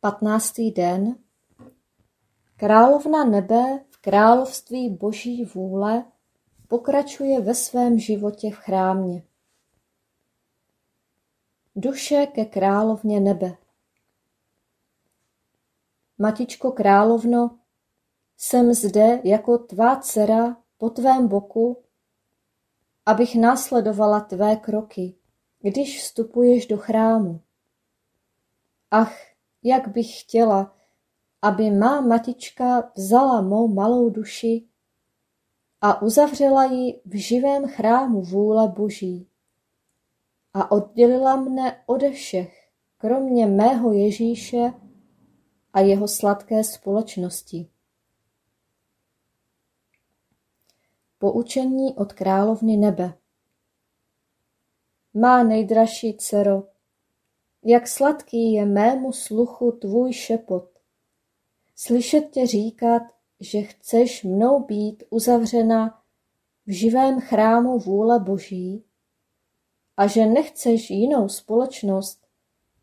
Patnáctý den Královna nebe v království boží vůle pokračuje ve svém životě v chrámě. Duše ke královně nebe Matičko královno, jsem zde jako tvá dcera po tvém boku, abych následovala tvé kroky, když vstupuješ do chrámu. Ach, jak bych chtěla, aby má matička vzala mou malou duši a uzavřela ji v živém chrámu vůle Boží a oddělila mne ode všech, kromě mého Ježíše a jeho sladké společnosti. Poučení od královny nebe Má nejdražší dcero, jak sladký je mému sluchu tvůj šepot. Slyšet tě říkat, že chceš mnou být uzavřena v živém chrámu vůle Boží a že nechceš jinou společnost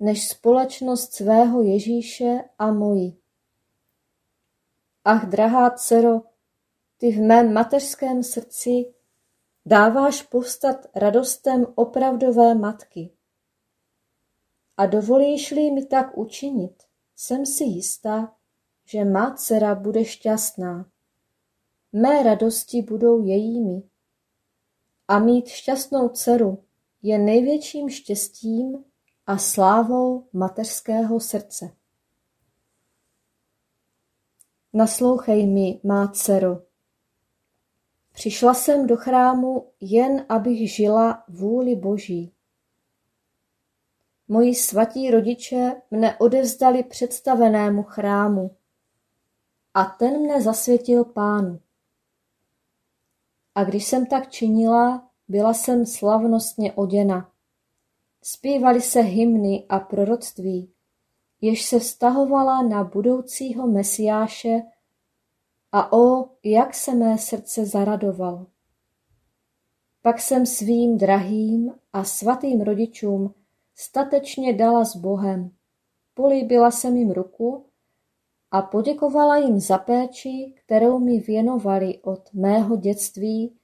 než společnost svého Ježíše a moji. Ach, drahá dcero, ty v mém mateřském srdci dáváš povstat radostem opravdové matky. A dovolíš-li mi tak učinit, jsem si jistá, že má dcera bude šťastná. Mé radosti budou jejími. A mít šťastnou dceru je největším štěstím a slávou mateřského srdce. Naslouchej mi, má dcero. Přišla jsem do chrámu jen, abych žila vůli Boží. Moji svatí rodiče mne odevzdali představenému chrámu a ten mne zasvětil pánu. A když jsem tak činila, byla jsem slavnostně oděna. Zpívaly se hymny a proroctví, jež se vztahovala na budoucího mesiáše a o, jak se mé srdce zaradovalo. Pak jsem svým drahým a svatým rodičům statečně dala s Bohem, políbila jsem jim ruku a poděkovala jim za péči, kterou mi věnovali od mého dětství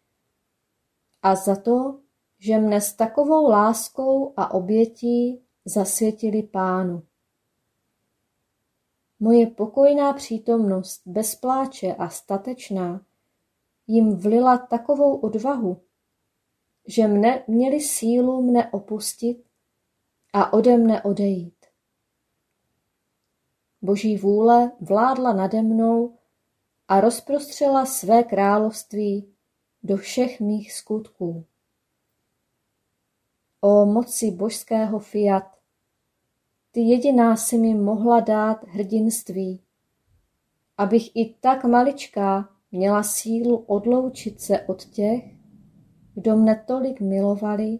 a za to, že mne s takovou láskou a obětí zasvětili pánu. Moje pokojná přítomnost, bez pláče a statečná, jim vlila takovou odvahu, že mne měli sílu mne opustit a ode mne odejít. Boží vůle vládla nade mnou a rozprostřela své království do všech mých skutků. O moci božského fiat, ty jediná si mi mohla dát hrdinství, abych i tak maličká měla sílu odloučit se od těch, kdo mne tolik milovali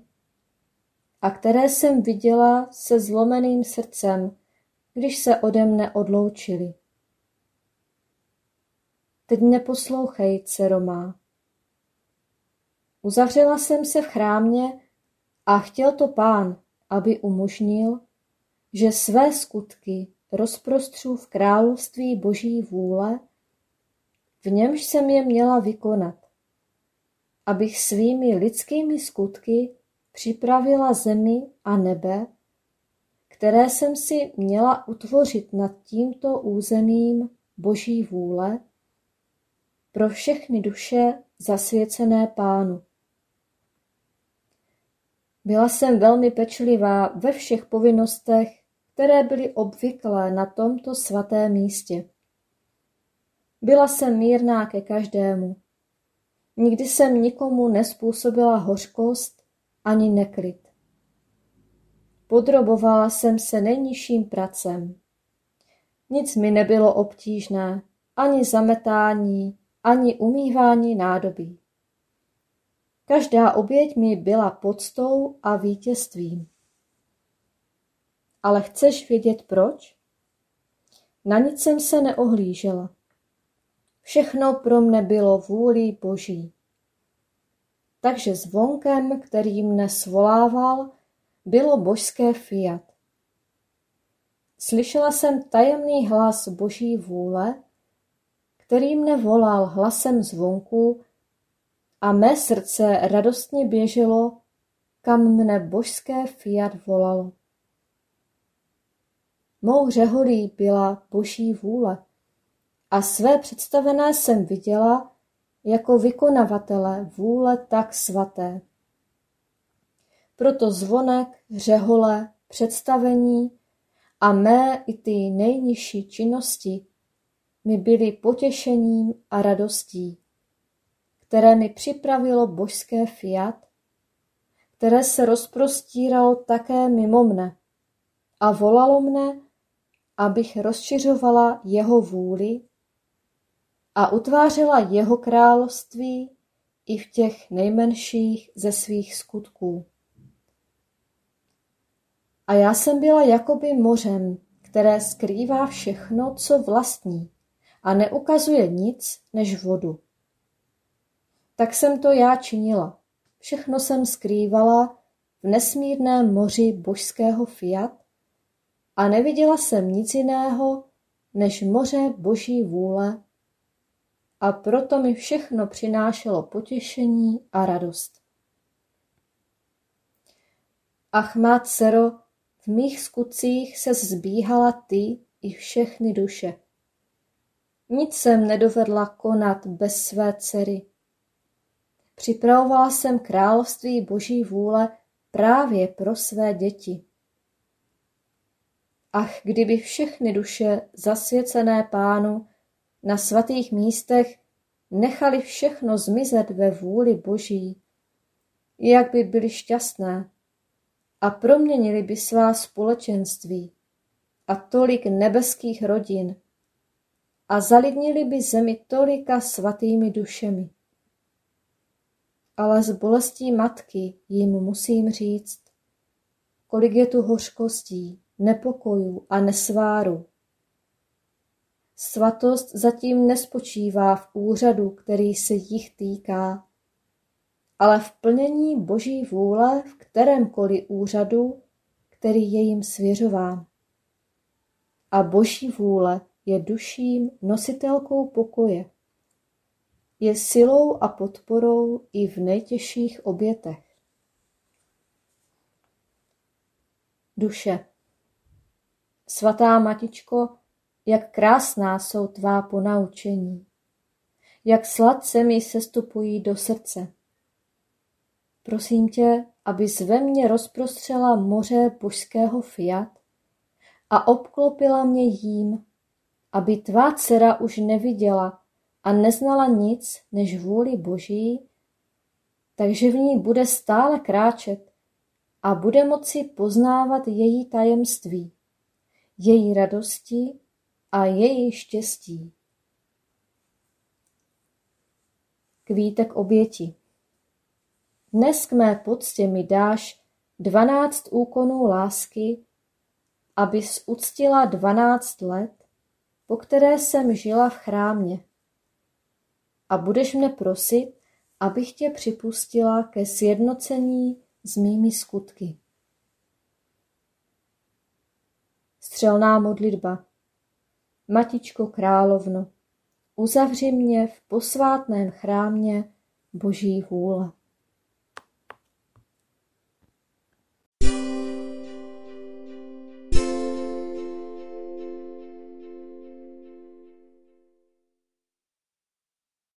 a které jsem viděla se zlomeným srdcem, když se ode mne odloučili. Teď mě poslouchej, dcero má. Uzavřela jsem se v chrámě a chtěl to pán, aby umožnil, že své skutky rozprostřu v království boží vůle, v němž jsem je měla vykonat, abych svými lidskými skutky připravila zemi a nebe, které jsem si měla utvořit nad tímto územím boží vůle pro všechny duše zasvěcené pánu. Byla jsem velmi pečlivá ve všech povinnostech, které byly obvyklé na tomto svatém místě. Byla jsem mírná ke každému. Nikdy jsem nikomu nespůsobila hořkost ani neklid. Podrobovala jsem se nejnižším pracem. Nic mi nebylo obtížné, ani zametání, ani umývání nádobí. Každá oběť mi byla poctou a vítězstvím. Ale chceš vědět proč? Na nic jsem se neohlížela. Všechno pro mne bylo vůli Boží. Takže zvonkem, který mne svolával, bylo božské fiat. Slyšela jsem tajemný hlas Boží vůle, který mne volal hlasem zvonku a mé srdce radostně běželo, kam mne božské fiat volalo. Mou řeholí byla boží vůle a své představené jsem viděla jako vykonavatele vůle tak svaté. Proto zvonek, řehole, představení a mé i ty nejnižší činnosti mi byly potěšením a radostí které mi připravilo božské fiat, které se rozprostíralo také mimo mne a volalo mne, abych rozšiřovala jeho vůli a utvářela jeho království i v těch nejmenších ze svých skutků. A já jsem byla jakoby mořem, které skrývá všechno, co vlastní a neukazuje nic než vodu. Tak jsem to já činila. Všechno jsem skrývala v nesmírném moři božského fiat a neviděla jsem nic jiného než moře boží vůle a proto mi všechno přinášelo potěšení a radost. Ach má dcero, v mých skutcích se zbíhala ty i všechny duše. Nic jsem nedovedla konat bez své dcery. Připravovala jsem království boží vůle právě pro své děti. Ach, kdyby všechny duše zasvěcené pánu na svatých místech nechali všechno zmizet ve vůli Boží, jak by byli šťastné a proměnili by svá společenství a tolik nebeských rodin a zalidnili by zemi tolika svatými dušemi. Ale s bolestí matky jim musím říct, kolik je tu hořkostí, nepokojů a nesváru. Svatost zatím nespočívá v úřadu, který se jich týká, ale v plnění Boží vůle v kterémkoliv úřadu, který je jim svěřován. A Boží vůle je duším nositelkou pokoje. Je silou a podporou i v nejtěžších obětech. Duše. Svatá Matičko, jak krásná jsou tvá ponaučení, jak sladce mi sestupují do srdce. Prosím tě, aby ve mně rozprostřela moře božského fiat a obklopila mě jím, aby tvá dcera už neviděla a neznala nic než vůli Boží, takže v ní bude stále kráčet a bude moci poznávat její tajemství, její radosti a její štěstí. Kvítek oběti Dnes k mé poctě mi dáš dvanáct úkonů lásky, abys uctila dvanáct let, po které jsem žila v chrámě. A budeš mne prosit, abych tě připustila ke sjednocení s mými skutky. Střelná modlitba Matičko královno, uzavři mě v posvátném chrámě Boží vůle.